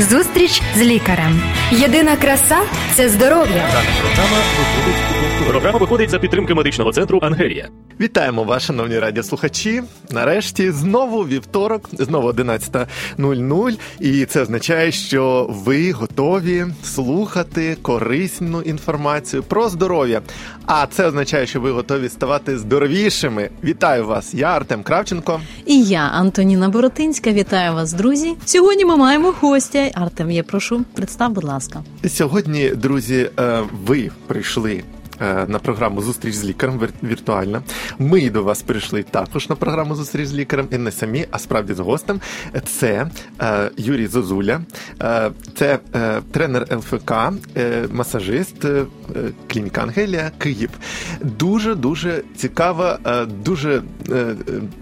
Зустріч з лікарем. Єдина краса це здоров'я. Дана програма виходить програма виходить за підтримки медичного центру Ангелія. Вітаємо вас, шановні радіослухачі. Нарешті знову вівторок, знову 11.00. І це означає, що ви готові слухати корисну інформацію про здоров'я. А це означає, що ви готові ставати здоровішими. Вітаю вас! Я Артем Кравченко. І я, Антоніна Боротинська, вітаю вас, друзі. Сьогодні ми маємо гостя. Артем, я прошу, представ, будь ласка. Сьогодні, друзі, е, ви прийшли. Е, На програму Зустріч з лікарем віртуальна. Ми до вас прийшли також на програму Зустріч з лікарем і не самі, а справді з гостем. Це е, Юрій Зозуля, е, це тренер ЛФК, масажист, клініка Ангелія, Київ. Дуже дуже цікава, дуже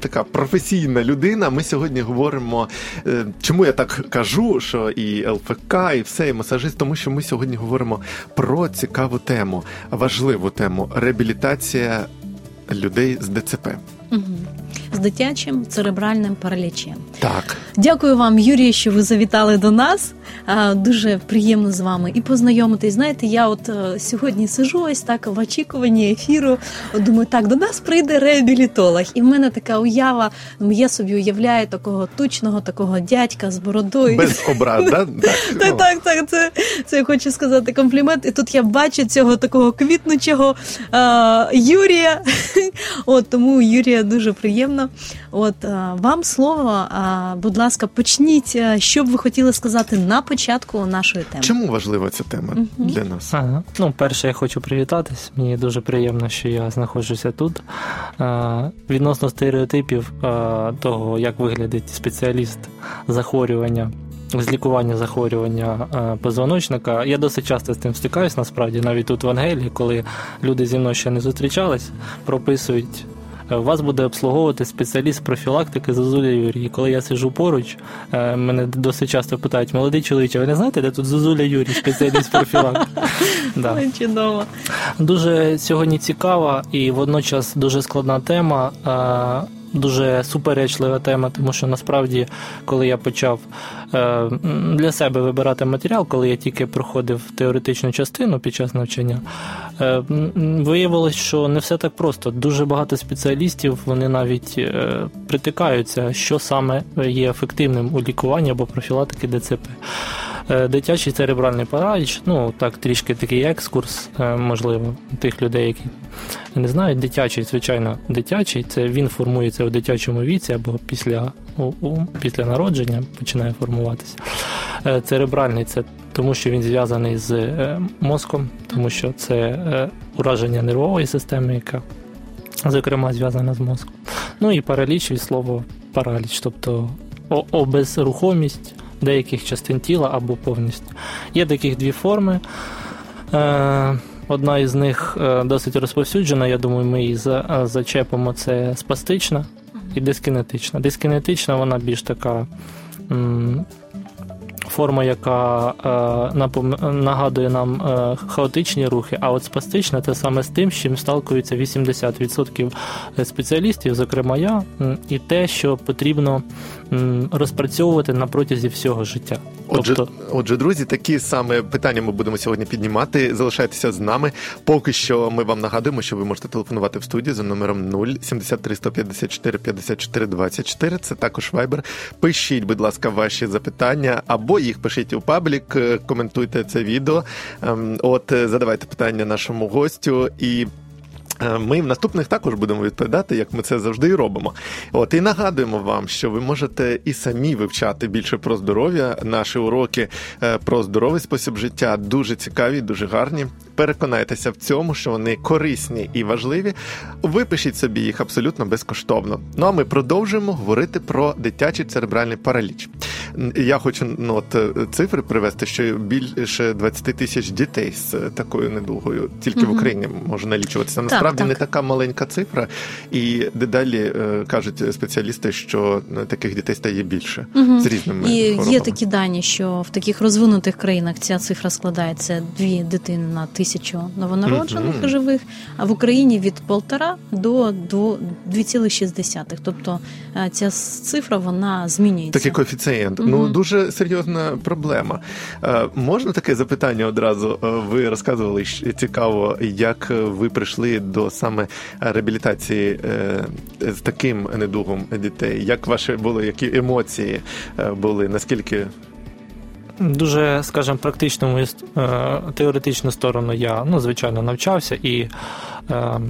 така професійна людина. Ми сьогодні говоримо, е, чому я так кажу, що і ЛФК, і все, і масажист, тому що ми сьогодні говоримо про цікаву тему, важливу тему реабілітація людей з ДЦП. Угу. З дитячим церебральним паралічем. Так. Дякую вам, Юрій, що ви завітали до нас. Дуже приємно з вами і познайомитись. Знаєте, я от е, сьогодні сижу ось так в очікуванні ефіру. Думаю, так до нас прийде реабілітолог, і в мене така уява. ну, Я собі уявляю такого тучного, такого дядька з бородою. Без образ, да? Так, так, так, це, це я хочу сказати комплімент. І тут я бачу цього такого квітнучого Юрія. От тому Юрія дуже приємно. От вам слово. Будь ласка, почніть. а, Що б ви хотіли сказати на початку нашої теми? Чому важлива ця тема Мгм. для нас? Ага. Ну, перше, я хочу привітатись. Мені дуже приємно, що я знаходжуся тут. Е, відносно стереотипів е, того, як виглядить спеціаліст захворювання. З лікування захворювання е, позвоночника. Я досить часто з цим стикаюсь, насправді, навіть тут в Ангелії, коли люди зі мною ще не зустрічались, прописують. Е, Вас буде обслуговувати спеціаліст профілактики Зозуля Юрій. І коли я сижу поруч, е, мене досить часто питають, молодий чоловіче, ви не знаєте, де тут Зозуля Юрій, спеціаліст профілактики? Да. Чудово. Дуже сьогодні цікава і водночас дуже складна тема. Дуже суперечлива тема, тому що насправді, коли я почав е, для себе вибирати матеріал, коли я тільки проходив теоретичну частину під час навчання, е, виявилось, що не все так просто. Дуже багато спеціалістів вони навіть е, притикаються, що саме є ефективним у лікуванні або профілактики ДЦП. Е, Дитячий церебральний параліч, ну так трішки такий екскурс, е, можливо, тих людей, які не знають, дитячий, звичайно, дитячий, це він формується у дитячому віці або після, після народження починає формуватися. Е, Церебральний це тому, що він зв'язаний з мозком, тому що це ураження нервової системи, яка, зокрема, зв'язана з мозком. Ну і параліч від слова параліч, тобто обезрухомість деяких частин тіла або повністю. Є таких дві форми. Е, Одна із них е, досить розповсюджена, я думаю, ми її е, зачепимо. Це спастична і дискінетична. Дискінетична вона більш така форма, яка е, нагадує нам е, хаотичні рухи, а от спастична це саме з тим, з чим сталкуються 80% спеціалістів, зокрема я, і те, що потрібно розпрацьовувати на протязі всього життя. Отже, Тобто, отже, друзі, такі саме питання ми будемо сьогодні піднімати. Залишайтеся з нами. Поки що ми вам нагадуємо, що ви можете телефонувати в студію за номером 0 73 154 54 24. Це також Viber. Пишіть, будь ласка, ваші запитання або їх пишіть у паблік, е, коментуйте це відео. Ем, От е, задавайте питання нашому гостю і. Е, Ми в наступних також будемо відповідати, як ми це завжди і робимо. От і нагадуємо вам, що ви можете і самі вивчати більше про здоров'я. Наші уроки е, про здоровий спосіб життя дуже цікаві, дуже гарні. Переконайтеся в цьому, що вони корисні і важливі. Випишіть собі їх абсолютно безкоштовно. Ну а ми продовжуємо говорити про дитячий церебральний параліч. Я хочу ну, от, е, цифри привести, що більше 20 тисяч дітей з такою недугою тільки в Україні може налічуватися. Насправді так. не така маленька цифра, і дедалі е, кажуть спеціалісти, що е, таких дітей стає більше Мгм. з різними І хворобами. є такі дані, що в таких розвинутих країнах ця цифра складається дві дитини на тисячу новонароджених Мгм. живих, а в Україні від полтора до, до 2,6. Тобто е, ця цифра вона змінюється. Такий коефіцієнт. Ну дуже серйозна проблема. Е, можна таке запитання одразу? Е, ви розказували цікаво, як ви прийшли до саме реабілітації з таким недугом дітей? Як ваші були, які емоції були? Наскільки Дуже, скажімо, практичному і е, теоретичну сторону я, ну, звичайно, навчався, і е,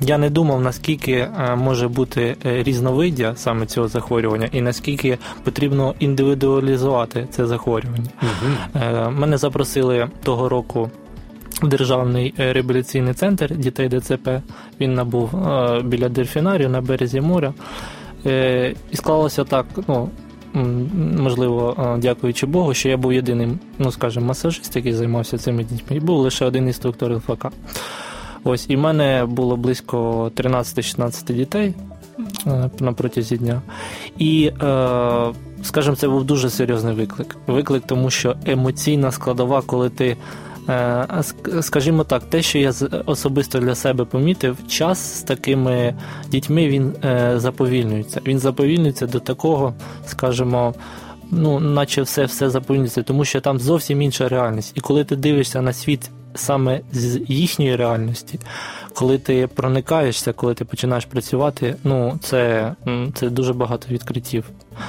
я не думав, наскільки е, може бути різновиддя саме цього захворювання, і наскільки потрібно індивідуалізувати це захворювання. Угу. Мене запросили того року. в Державний реабілітаційний центр дітей ДЦП він набув біля дельфінарію на березі моря. І склалося так, ну, можливо, дякуючи Богу, що я був єдиним, ну скажімо, масажист, який займався цими дітьми, і був лише один інструктор ЛФК. Ось, і в мене було близько 13-16 дітей е, на протязі дня. І, е, скажімо, це був дуже серйозний виклик. Виклик, тому що емоційна складова, коли ти. Е, скажімо так, те, що я особисто для себе помітив, час з такими дітьми він заповільнюється. Він заповільнюється до такого, скажімо, ну, наче все все заповільнюється, тому що там зовсім інша реальність. І коли ти дивишся на світ саме з їхньої реальності, коли ти проникаєшся, коли ти починаєш працювати, ну це, це дуже багато відкриттів.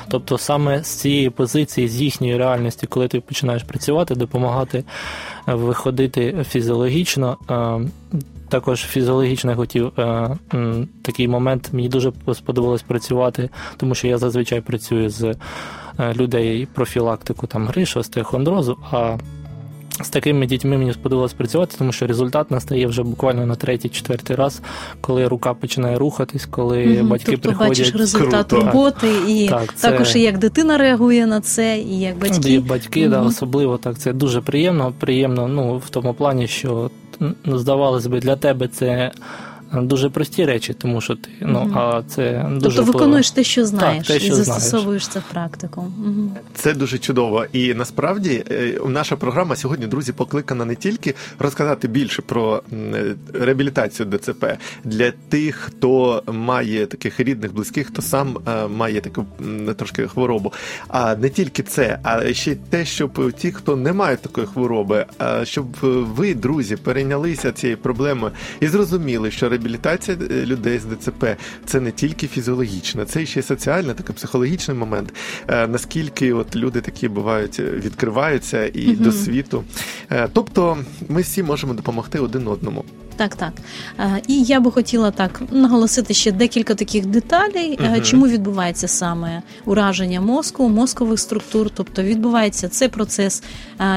Тобто саме з цієї позиції, з їхньої реальності, коли ти починаєш працювати, допомагати е, виходити фізіологічно. Е, також фізіологічно я хотів е, такий момент. Мені дуже сподобалось працювати, тому що я зазвичай працюю з людей профілактику там гришу, остеохондрозу, а з такими дітьми мені сподобалось працювати, тому що результат настає вже буквально на третій-четвертий раз, коли рука починає рухатись, коли угу, батьки тобто приходять. бачиш результат Круто. роботи, і так, це... також і як дитина реагує на це, і як батьки. І батьки, угу. да, особливо так. Це дуже приємно. Приємно, ну в тому плані, що ну, здавалось би, для тебе це дуже прості речі, тому що ти ну угу. а це дуже тобто виконуєш те, що знаєш, так, те, що і застосовуєш це в практику. Угу. Це дуже чудово. І насправді е, наша програма сьогодні, друзі, покликана не тільки розказати більше про е, реабілітацію ДЦП для тих, хто має таких рідних, близьких, хто сам е, має таку трошки хворобу. А не тільки це, а ще й те, щоб ті, хто не має такої хвороби, щоб ви, друзі, перейнялися цією проблемою і зрозуміли, що реабілітація реабілітація е, людей з ДЦП це не тільки фізіологічна, це ще й соціальний, такий психологічний момент. Е, наскільки от люди такі бувають, е, відкриваються і угу. до світу. Тобто ми всі можемо допомогти один одному. Так, так. І я би хотіла так наголосити ще декілька таких деталей, uh чому відбувається саме ураження мозку, мозкових структур. Тобто відбувається цей процес,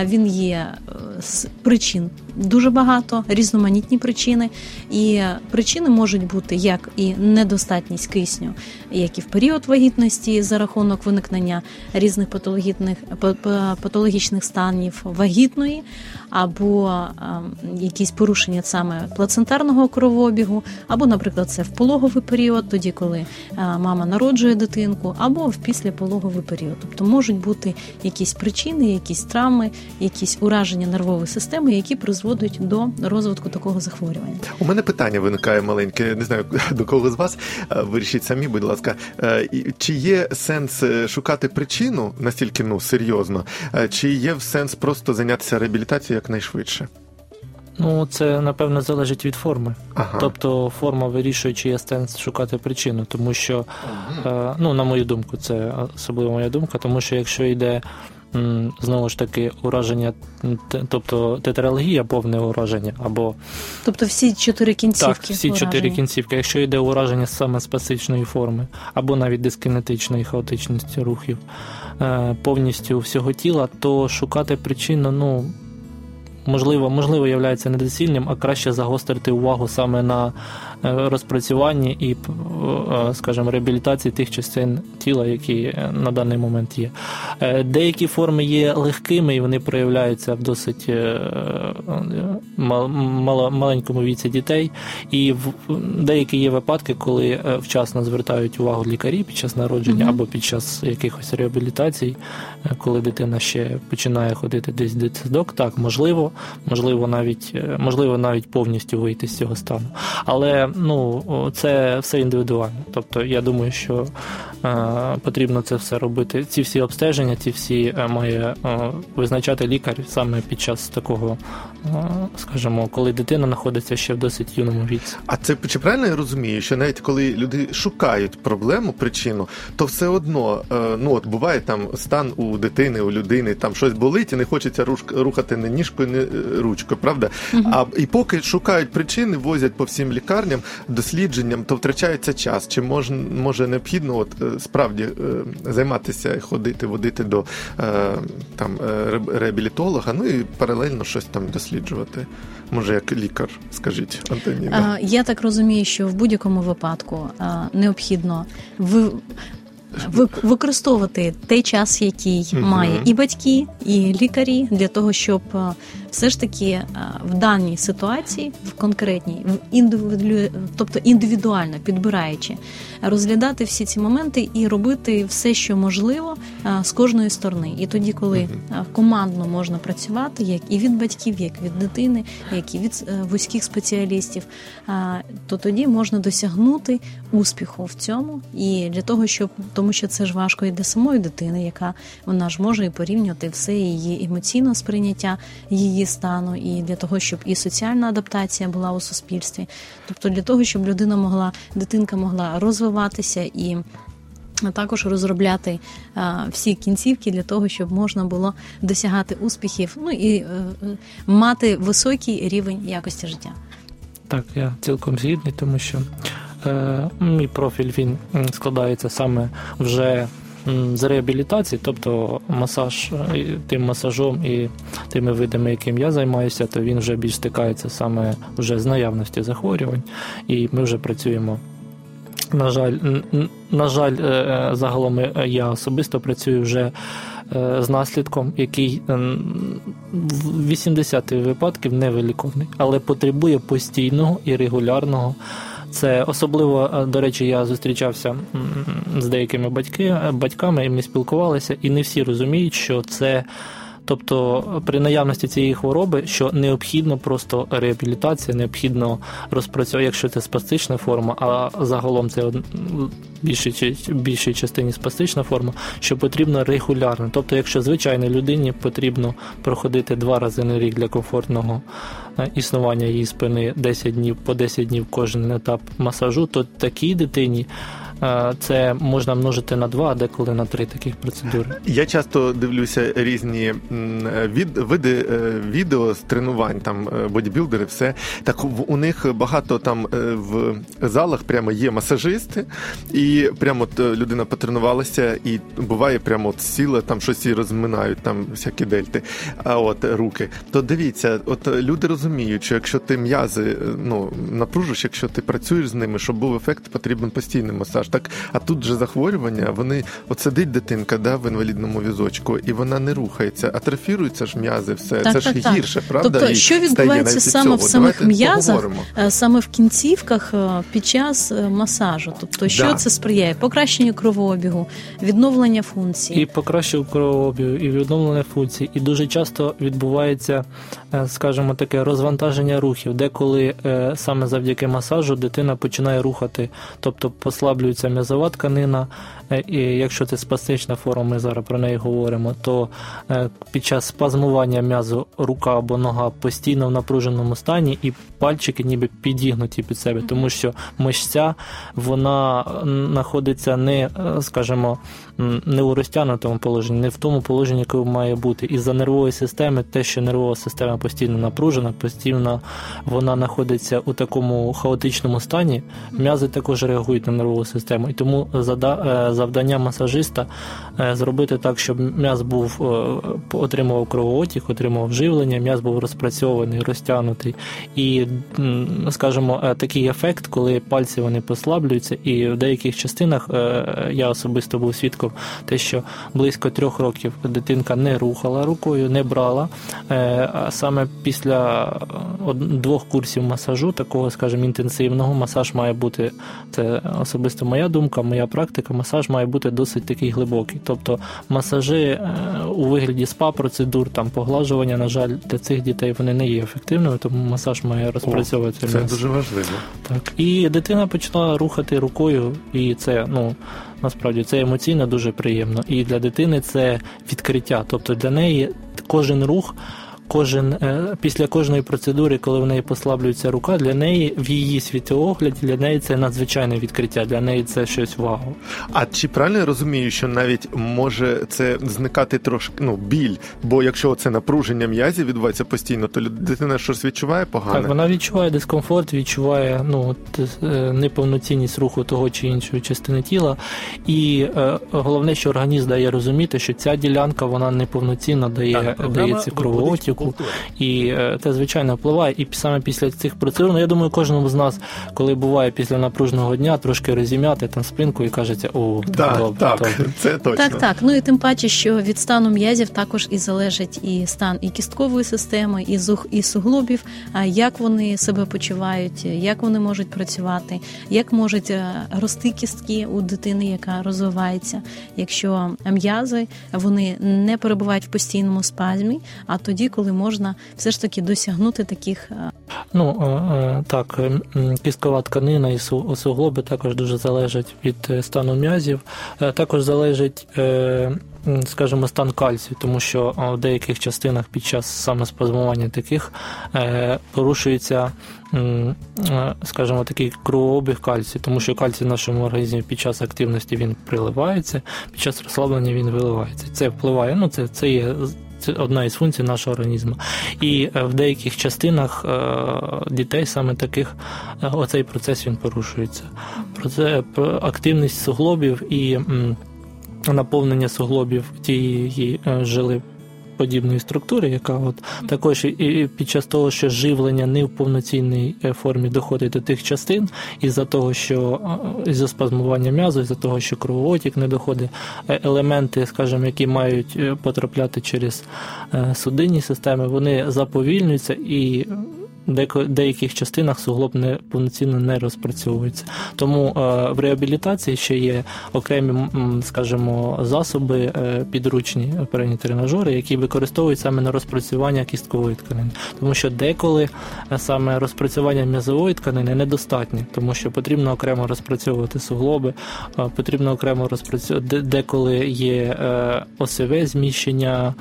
він є з причин дуже багато, різноманітні причини. І причини можуть бути як і недостатність кисню, як і в період вагітності за рахунок виникнення різних патологічних патологічних станів вагітної, або якісь порушення саме плацентарного кровообігу, або, наприклад, це в пологовий період, тоді коли мама народжує дитинку, або в післяпологовий період. Тобто можуть бути якісь причини, якісь травми, якісь ураження нервової системи, які призводять призводить до розвитку такого захворювання. У мене питання виникає маленьке. Не знаю до кого з вас е, вирішіть самі, будь ласка, е, чи є сенс е, шукати причину настільки ну серйозно, чи є сенс просто зайнятися реабілітацією якнайшвидше? Ну, це напевно залежить від форми. Ага. Тобто форма вирішує, чи є сенс шукати причину, тому що, ага. ну, на мою думку, це особливо моя думка, тому що якщо йде знову ж таки ураження, тобто тетралогія, повне ураження, або тобто всі чотири кінцівки. Так, всі ураження. чотири кінцівки. Якщо йде ураження саме спасичної форми, або навіть дискінетичної хаотичності рухів е, повністю всього тіла, то шукати причину, ну можливо, можливо, являється недоцільним, а краще загострити увагу саме на розпрацюванні і, е, скажімо, реабілітації тих частин тіла, які е, на даний момент є. Деякі форми є легкими і вони проявляються в досить маленькому віці дітей. І в деякі є випадки, коли вчасно звертають увагу лікарі під час народження або під час якихось реабілітацій, коли дитина ще починає ходити десь дитсадок, так можливо, можливо, навіть е, можливо навіть повністю вийти з цього стану. Але ну це все індивідуально. Тобто, я думаю, що е, потрібно це все робити. Ці всі обстеження, ці всі е, має е, визначати лікар саме під час такого, е, скажімо, коли дитина знаходиться ще в досить юному віці. А це чи правильно я розумію, що навіть коли люди шукають проблему, причину, то все одно е, ну от буває там стан у дитини, у людини, там щось болить і не хочеться рухати не ніжкою, не ручкою, правда? А і поки шукають причини, возять по всім лікарням, дослідженням, то втрачається час. Чи мож, може необхідно от е, справді е, займатися, ходити, водити до е, там реабілітолога, ну і паралельно щось там досліджувати. Може, як лікар, скажіть, Антоніна. Я так розумію, що в будь-якому випадку необхідно ви. ви- Використовувати той час, який має і батьки, і лікарі, для того, щоб все ж таки в даній ситуації, в конкретній, в індивіду, тобто індивідуально підбираючи, розглядати всі ці моменти і робити все, що можливо, з кожної сторони. І тоді, коли командно можна працювати, як і від батьків, як від дитини, як і від е, вузьких спеціалістів, то тоді можна досягнути успіху в цьому. І для того, щоб тому, що це ж важко і для самої дитини, яка вона ж може і порівнювати все її емоційне сприйняття її стану, і для того, щоб і соціальна адаптація була у суспільстві. Тобто для того, щоб людина могла, дитинка могла розвиватися і. А також розробляти а, всі кінцівки для того, щоб можна було досягати успіхів, ну і е, е, мати високий рівень якості життя. Так, я цілком згідний, тому що е, мій профіль він складається саме вже з реабілітації, тобто масаж е, тим масажом і тими видами, яким я займаюся, то він вже більш стикається саме вже з наявності захворювань, і ми вже працюємо. На жаль, на жаль, е, е, загалом я особисто працюю вже з наслідком, який в 80 випадків невиліковний, але потребує постійного і регулярного. Це особливо, е, до речі, я зустрічався з деякими батьки, е, батьками, і ми спілкувалися, і не всі розуміють, що це. Тобто при наявності цієї хвороби, що необхідно просто реабілітація, необхідно розпрацьовувати, якщо це спастична форма, а загалом це більшій, більшій частині спастична форма, що потрібно регулярно. Тобто, якщо звичайній людині потрібно проходити два рази на рік для комфортного е, існування її спини 10 днів по 10 днів кожен етап масажу, то такій дитині це можна множити на два, а деколи на три таких процедури. Я часто дивлюся різні від, види е, відео з тренувань, там е, бодібілдери, все. Так у них багато там е, в залах прямо є масажисти, і прямо людина потренувалася, і буває прямо от сіла, там щось і розминають, там всякі дельти, а от руки. То дивіться, от люди розуміють, що якщо ти м'язи ну, напружиш, якщо ти працюєш з ними, щоб був ефект, потрібен постійний масаж. Так, а тут же захворювання, вони от сидить дитинка да, в інвалідному візочку, і вона не рухається, атрофіруються ж м'язи, все. Так, це ж так, так. гірше, правда? Тобто, що відбувається саме цього. в самих Давайте м'язах, поговоримо. е, саме в кінцівках е, під час е, масажу? Тобто, що Да. це сприяє? Покращенню кровообігу, відновлення функцій. І покращив кровообіг, і відновлення функцій. І дуже часто відбувається, скажімо таке, розвантаження рухів, деколи саме завдяки масажу дитина починає рухати, тобто послаблюється м'язова тканина. е, І якщо це спастична форма, ми зараз про неї говоримо, то е, під час спазмування м'язу рука або нога постійно в напруженому стані, і пальчики ніби підігнуті під себе, тому що мишця вона знаходиться не, е, скажімо, не у розтягнутому положенні, не в тому положенні, яке має бути. І за нервової системи, те, що нервова система постійно напружена, постійно вона знаходиться у такому хаотичному стані, м'язи також реагують на нервову систему. І тому е, завдання масажиста е, зробити так, щоб м'яз був е, отримував кровоотік, отримував живлення, м'яз був розпрацьований, розтягнутий. І, скажімо, такий ефект, коли пальці вони послаблюються, і в деяких частинах я особисто був свідком те, що близько трьох років дитинка не рухала рукою, не брала. Е, А саме після двох курсів масажу, такого, скажімо, інтенсивного, масаж має бути, це особисто моя думка, моя практика, масаж має бути досить такий глибокий. Тобто масажі е, у вигляді спа-процедур, там поглажування, на жаль, для цих дітей вони не є ефективними, тому масаж має розпрацьовувати Це м'яз. дуже важливо. Так. І дитина почала рухати рукою, і це, ну, Насправді це емоційно дуже приємно. І для дитини це відкриття. Тобто для неї кожен рух кожен е, після кожної процедури, коли в неї послаблюється рука, для неї в її світоогляді для неї це надзвичайне відкриття. Для неї це щось вау. А чи правильно я розумію, що навіть може це зникати трошки ну біль? Бо якщо це напруження м'язів відбувається постійно, то дитина щось відчуває погано? Так, вона відчуває дискомфорт, відчуває ну е, неповноцінність руху того чи іншої частини тіла, і е, головне, що організм дає розуміти, що ця ділянка вона неповноцінна дає так, дається кровоотік фізику, і е, це звичайно впливає. І саме після цих процедур, ну я думаю, кожному з нас, коли буває після напруженого дня, трошки розім'яти там спинку і кажеться, о, так, добре, так, добре. це точно. Так, так. Ну і тим паче, що від стану м'язів також і залежить і стан і кісткової системи, і зух, і суглобів, а як вони себе почувають, як вони можуть працювати, як можуть е, рости кістки у дитини, яка розвивається, якщо м'язи вони не перебувають в постійному спазмі, а тоді, коли можна все ж таки досягнути таких. Е, ну е, так, кісткова тканина і суглоби також дуже залежать від стану м'язів. Також залежить скажімо, стан кальцію, тому що в деяких частинах під час саме спазмування таких е, порушується, скажімо, такий кровообіг кальцію, тому що кальцій в нашому організмі під час активності він приливається, під час розслаблення він виливається. Це впливає, ну це, це є. Одна із функцій нашого організму. І е, в деяких частинах е, дітей саме таких оцей процес він порушується. Про це про активність суглобів і наповнення суглобів тієї е, жили. Подібної структури, яка от також і під час того, що живлення не в повноцінній е, формі доходить до тих частин, із-за того, що е, із-за спазмування м'язу, із-за того, що кровоотік не доходить, елементи, скажімо, які мають потрапляти через судинні системи, вони заповільнюються і деяких частинах суглоб не повноцінно не розпрацьовується. Тому е, в реабілітації ще є окремі, скажімо, засоби е, підручні оперені тренажери, які використовують саме на розпрацювання кісткової тканини, тому що деколи е, саме розпрацювання м'язової тканини недостатнє, тому що потрібно окремо розпрацьовувати суглоби, потрібно окремо розпрацьовувати деколи є осеве зміщення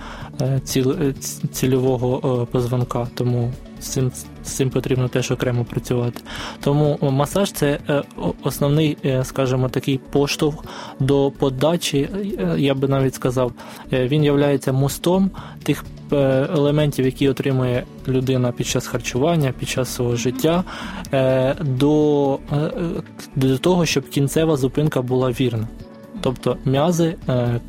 цільового позвонка, тому цим цим потрібно теж окремо працювати. Тому масаж це е, основний, е, скажімо, такий поштовх до подачі, е, я би навіть сказав, він є мостом тих елементів, які отримує людина під час харчування, під час свого життя, до, до того, щоб кінцева зупинка була вірна. Тобто м'язи, е,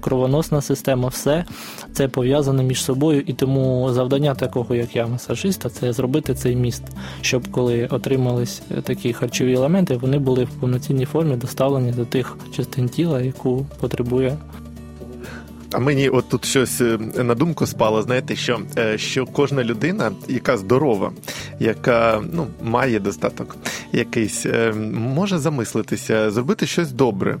кровоносна система, все це пов'язане між собою, і тому завдання такого, як я, масажиста, це зробити цей міст, щоб коли отримались такі харчові елементи, вони були в повноцінній формі доставлені до тих частин тіла, яку потребує. А мені от тут щось е, на думку спало, знаєте, що е, що кожна людина, яка здорова, яка ну має достаток якийсь, може замислитися, зробити щось добре.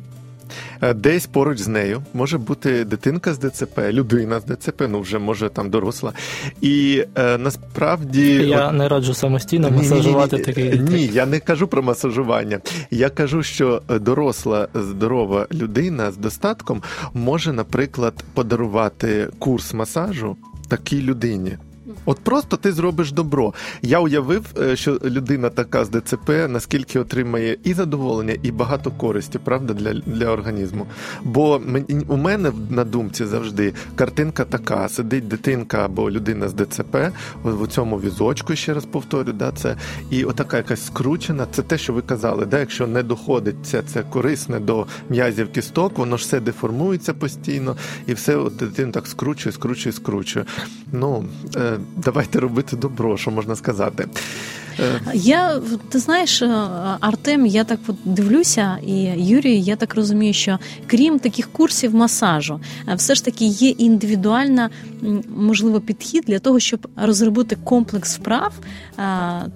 Е, десь поруч з нею може бути дитинка з ДЦП, людина з ДЦП, ну вже може там доросла. І е, насправді я от... не раджу самостійно масажувати такий. Ні, я не кажу про масажування. Я кажу, що доросла здорова людина з достатком може, наприклад, подарувати курс масажу такій людині. От просто ти зробиш добро. Я уявив, е, що людина така з ДЦП наскільки отримає і задоволення, і багато користі, правда, для для організму. Бо у мене на думці завжди картинка така: сидить дитинка або людина з ДЦП в цьому візочку, ще раз повторю, да, це і отака якась скручена. Це те, що ви казали. Да, Якщо не доходить це, це корисне до м'язів кісток, воно ж все деформується постійно, і все от дитина так скручує, скручує, скручує. Ну, е, давайте робити добро, що можна сказати. Я ти знаєш, е, Артем, я так от дивлюся, і Юрій, я так розумію, що крім таких курсів масажу, е, все ж таки є індивідуальна, можливо, підхід для того, щоб розробити комплекс вправ е,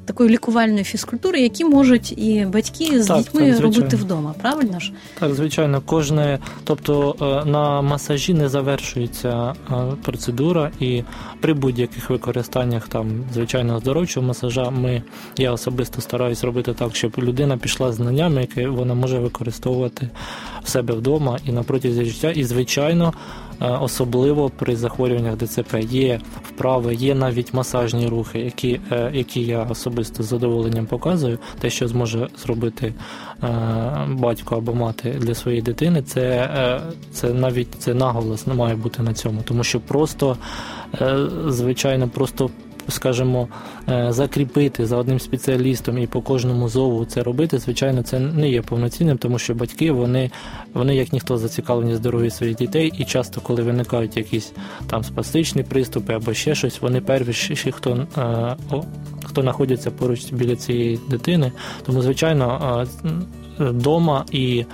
такої лікувальної фізкультури, які можуть і батьки з так, дітьми так, робити вдома. Правильно ж? Так, звичайно, кожне, тобто на масажі не завершується процедура, і при будь-яких використаннях там звичайно здоровчого масажа ми я особисто стараюсь робити так, щоб людина пішла з знаннями, які вона може використовувати в себе вдома і на протязі життя. І, звичайно, е, особливо при захворюваннях ДЦП є вправи, є навіть масажні рухи, які, е, які я особисто з задоволенням показую. Те, що зможе зробити е, батько або мати для своєї дитини, це, це навіть це наголос не має бути на цьому, тому що просто, звичайно, просто. Скажімо, е, закріпити за одним спеціалістом і по кожному зову це робити, звичайно, це не є повноцінним, тому що батьки вони, вони як ніхто зацікавлені здоров'ю своїх дітей, і часто, коли виникають якісь там спастичні приступи або ще щось, вони перші, хто е, хто знаходиться поруч біля цієї дитини. Тому, звичайно, вдома і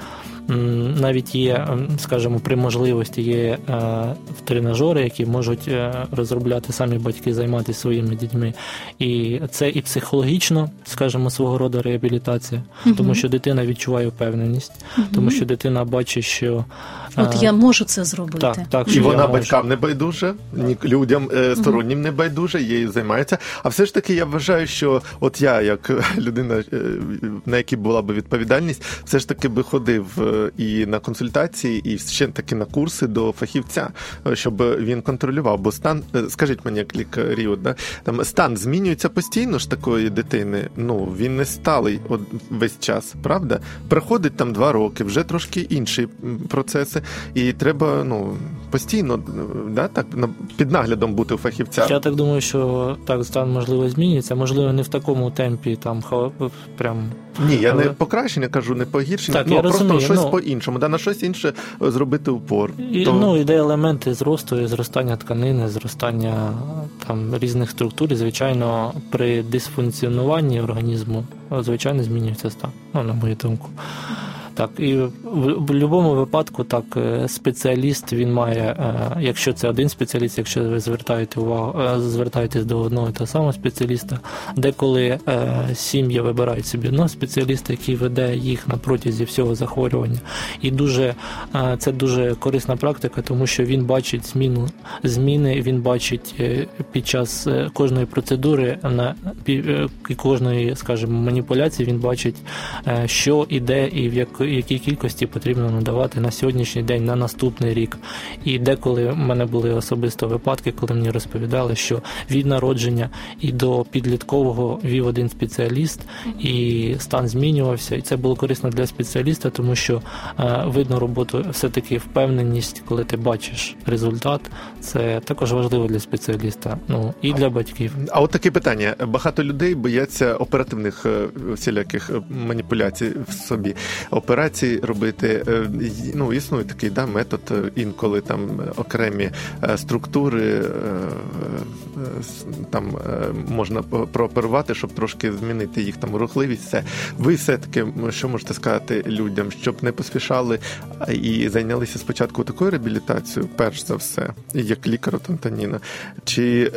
навіть є, скажімо, при можливості є е, тренажери, які можуть е, розробляти самі батьки, займатися своїми дітьми. І це і психологічно, скажімо, свого роду реабілітація, угу. тому що дитина відчуває впевненість, угу. тому що дитина бачить, що от е, я можу це зробити. Так, так, І вона батькам не байдуже, ні людям стороннім не байдуже, її займається. А все ж таки я вважаю, що от я, як людина, на якій була би відповідальність, все ж таки би ходив і на консультації, і ще таки на курси до фахівця, щоб він контролював. Бо стан, е, скажіть мені, як лікарі, да, там стан змінюється постійно ж такої дитини. Ну він не сталий весь час, правда? Проходить там два роки, вже трошки інші процеси, і треба ну постійно да, так під наглядом бути у фахівця. Я так думаю, що так стан можливо змінюється, можливо, не в такому темпі, там прям. Ні, я Але... не покращення кажу, не погіршення. Так, ну, я просто розумію, щось ну, по-іншому, да, на щось інше зробити упор. І, То... Ну, іде елементи зросту, і зростання тканини, зростання там різних структур, і, звичайно, при дисфункціонуванні організму, звичайно, змінюється стан, ну, на мою думку. Так, і в, в будь-якому випадку так е, спеціаліст він має, е, якщо це один спеціаліст, якщо ви звертаєте увагу, е, звертаєтесь до одного і того самого спеціаліста, деколи сім'я вибирають собі одного спеціаліста, який веде їх на протязі всього захворювання. І дуже це дуже корисна практика, тому що він бачить зміну зміни, він бачить під час кожної процедури на і кожної, скажімо, маніпуляції, він бачить, що іде і в як якій кількості потрібно надавати на сьогоднішній день, на наступний рік. І деколи в мене були особисто випадки, коли мені розповідали, що від народження і до підліткового вів один спеціаліст, і стан змінювався. І це було корисно для спеціаліста, тому що е, видно роботу, все-таки впевненість, коли ти бачиш результат, це також важливо для спеціаліста. Ну і для батьків. А от таке питання: багато людей бояться оперативних е, всіляких е, маніпуляцій в собі операції робити. Е, ну, існує такий да, метод, е, інколи там окремі е, структури там можна прооперувати, щоб трошки змінити їх там рухливість. Все. Ви все-таки що можете сказати людям, щоб не поспішали і зайнялися спочатку такою реабілітацією, перш за все, як лікар от Антоніна, чи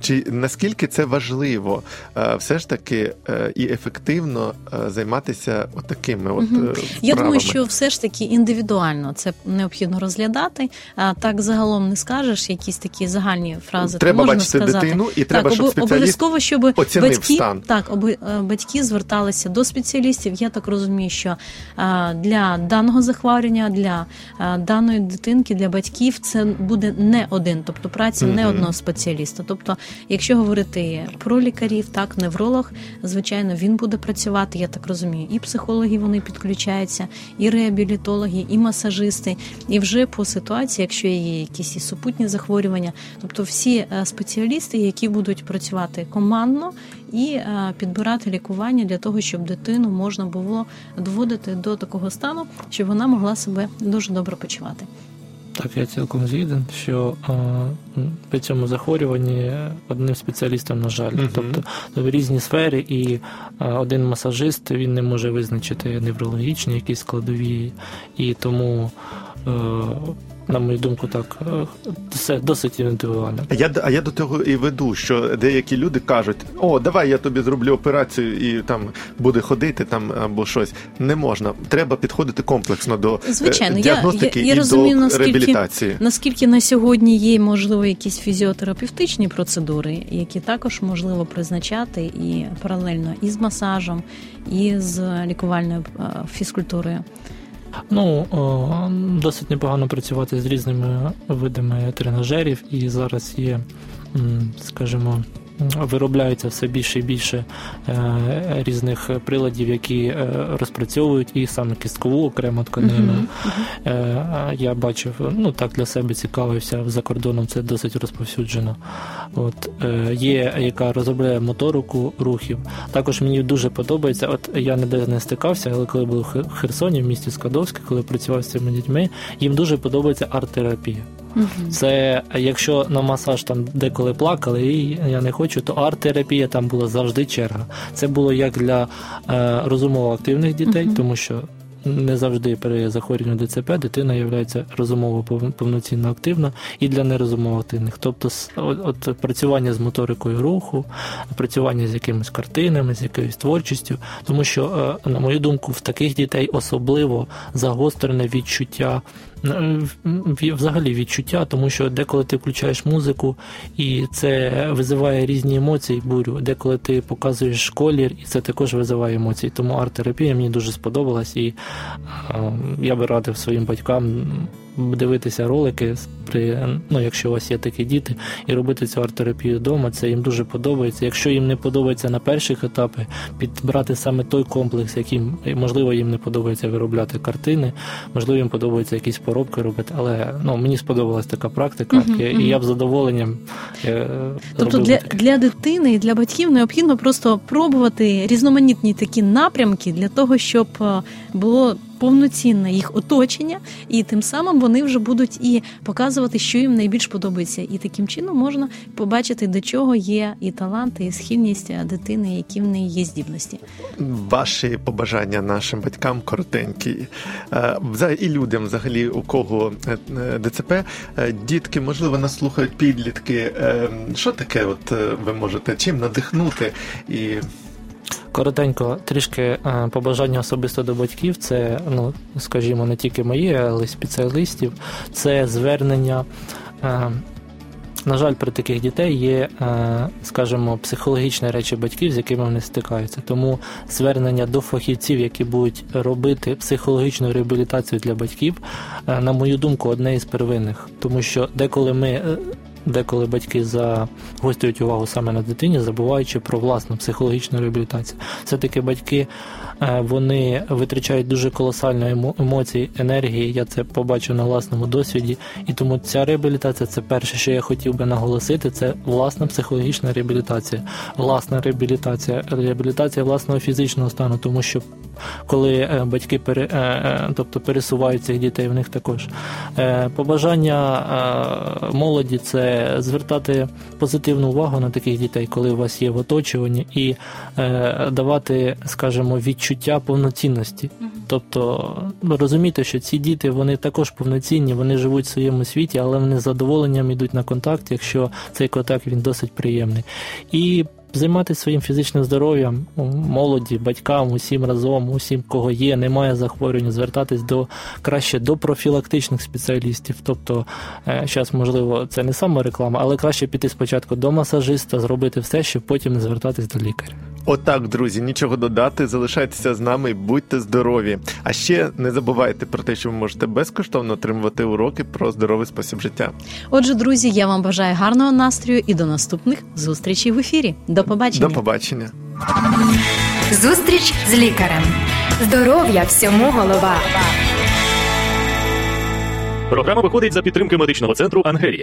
чи наскільки це важливо все ж таки і ефективно займатися такими от угу. я думаю, що все ж таки індивідуально це необхідно розглядати. А так загалом не скажеш якісь такі загальні фрази. Треба можна бачити сказати. дитину, і треба, так, щоб спеціаліст обов'язково, щоб батьки стан. так, об, е, батьки зверталися до спеціалістів. Я так розумію, що а, для даного захворювання, для а, даної дитинки, для батьків це буде не один, тобто праці угу. не одного спеціаліста. Тобто, якщо говорити про лікарів, так невролог, звичайно, він буде працювати. Я так розумію, і психолог психологи вони підключаються, і реабілітологи, і масажисти. І вже по ситуації, якщо є якісь і супутні захворювання, тобто всі е, спеціалісти, які будуть працювати командно і е, підбирати лікування для того, щоб дитину можна було доводити до такого стану, щоб вона могла себе дуже добре почувати. Так, я цілком згіден, що а, при цьому захворюванні одним спеціалістом, на жаль, uh-huh. тобто в різні сфери, і а, один масажист він не може визначити неврологічні якісь складові, і тому е, на мою думку, так е, все досить індивідуально. Я, а я до того і веду, що деякі люди кажуть: о, давай я тобі зроблю операцію і там буде ходити там або щось. Не можна. Треба підходити комплексно до е, Звичайно, я- діагностики я- я і розумію, до наскільки- реабілітації. Наскільки на сьогодні є, можливо, якісь фізіотерапевтичні процедури, які також можливо призначати і паралельно і з масажем, і з лікувальною е, фізкультурою. Ну досить непогано працювати з різними видами тренажерів, і зараз є, скажімо, виробляється все більше і більше е, різних приладів, які е, розпрацьовують і саме кісткову окремо тканину. Е, Я бачив, ну так для себе цікавився за кордоном, це досить розповсюджено. От є, яка розробляє моторику рухів. Також мені дуже подобається. От я ніде не стикався, але коли був в Херсоні, в місті Скадовське, коли працював з цими дітьми, їм дуже подобається арт-терапія. Мгм. Це якщо на масаж там деколи плакали, і я не хочу, то арт-терапія там була завжди черга. Це було як для е, розумово активних дітей, Мгм. тому що не завжди при захворюванні ДЦП дитина є розумово повноцінно активна і для нерозумово активних. Тобто от, от працювання з моторикою руху, працювання з якимись картинами, з якоюсь творчістю, тому що, е, на мою думку, в таких дітей особливо загострене відчуття. Е, Взагалі відчуття, тому що деколи ти включаєш музику, і це визиває різні емоції, бурю. Деколи ти показуєш колір, і це також визиває емоції. Тому арт-терапія мені дуже сподобалась, і е, я би радив своїм батькам дивитися ролики при ну, якщо у вас є такі діти, і робити цю арт-терапію вдома. Це їм дуже подобається. Якщо їм не подобається на перших етапах, підбрати саме той комплекс, яким можливо їм не подобається виробляти картини, можливо, їм подобається якісь поробки робити. Але ну мені сподобалась така практика, Мгм, і, і мгм. я б задоволенням. е, Тобто для, таке. для дитини і для батьків необхідно просто пробувати різноманітні такі напрямки для того, щоб е, було повноцінне їх оточення, і тим самим вони вже будуть і показувати, що їм найбільш подобається. І таким чином можна побачити, до чого є і таланти, і схильність дитини, які в неї є здібності. Ваші побажання нашим батькам коротенькі. Е, І людям, взагалі, у кого е, е, ДЦП, дітки, можливо, нас слухають підлітки. Що таке, от ви можете чим надихнути? І Коротенько, трішки е, побажання особисто до батьків. Це, ну скажімо, не тільки мої, але й спеціалістів. Це звернення. е, На жаль, при таких дітей є, е, скажімо, психологічні речі батьків, з якими вони стикаються. Тому звернення до фахівців, які будуть робити психологічну реабілітацію для батьків, на мою думку, одне із первинних, тому що деколи ми. Деколи батьки загострюють увагу саме на дитині, забуваючи про власну психологічну реабілітацію. Все-таки батьки вони витрачають дуже колосально емо- емоцій, енергії. Я це побачив на власному досвіді. І тому ця реабілітація це перше, що я хотів би наголосити, це власна психологічна реабілітація, власна реабілітація, реабілітація власного фізичного стану, тому що коли е, батьки пере, е, е, тобто пересувають цих дітей, в них також Е, побажання е, молоді це звертати позитивну увагу на таких дітей, коли у вас є в оточуванні, і е, давати, скажімо, відчуття повноцінності. Тобто ну, розуміти, що ці діти вони також повноцінні, вони живуть в своєму світі, але вони з задоволенням йдуть на контакт, якщо цей контакт він досить приємний. І Займатися своїм фізичним здоров'ям, молоді, батькам, усім разом, усім, кого є, немає захворювання, звертатись до краще до профілактичних спеціалістів. Тобто, зараз, можливо, це не саме реклама, але краще піти спочатку до масажиста, зробити все, щоб потім не звертатись до лікаря. Отак, друзі, нічого додати. Залишайтеся з нами будьте здорові. А ще не забувайте про те, що ви можете безкоштовно отримувати уроки про здоровий спосіб життя. Отже, друзі, я вам бажаю гарного настрою і до наступних зустрічей в ефірі. До побачення. До побачення. Зустріч з лікарем. Здоров'я всьому голова. Програма виходить за підтримки медичного центру Ангелія.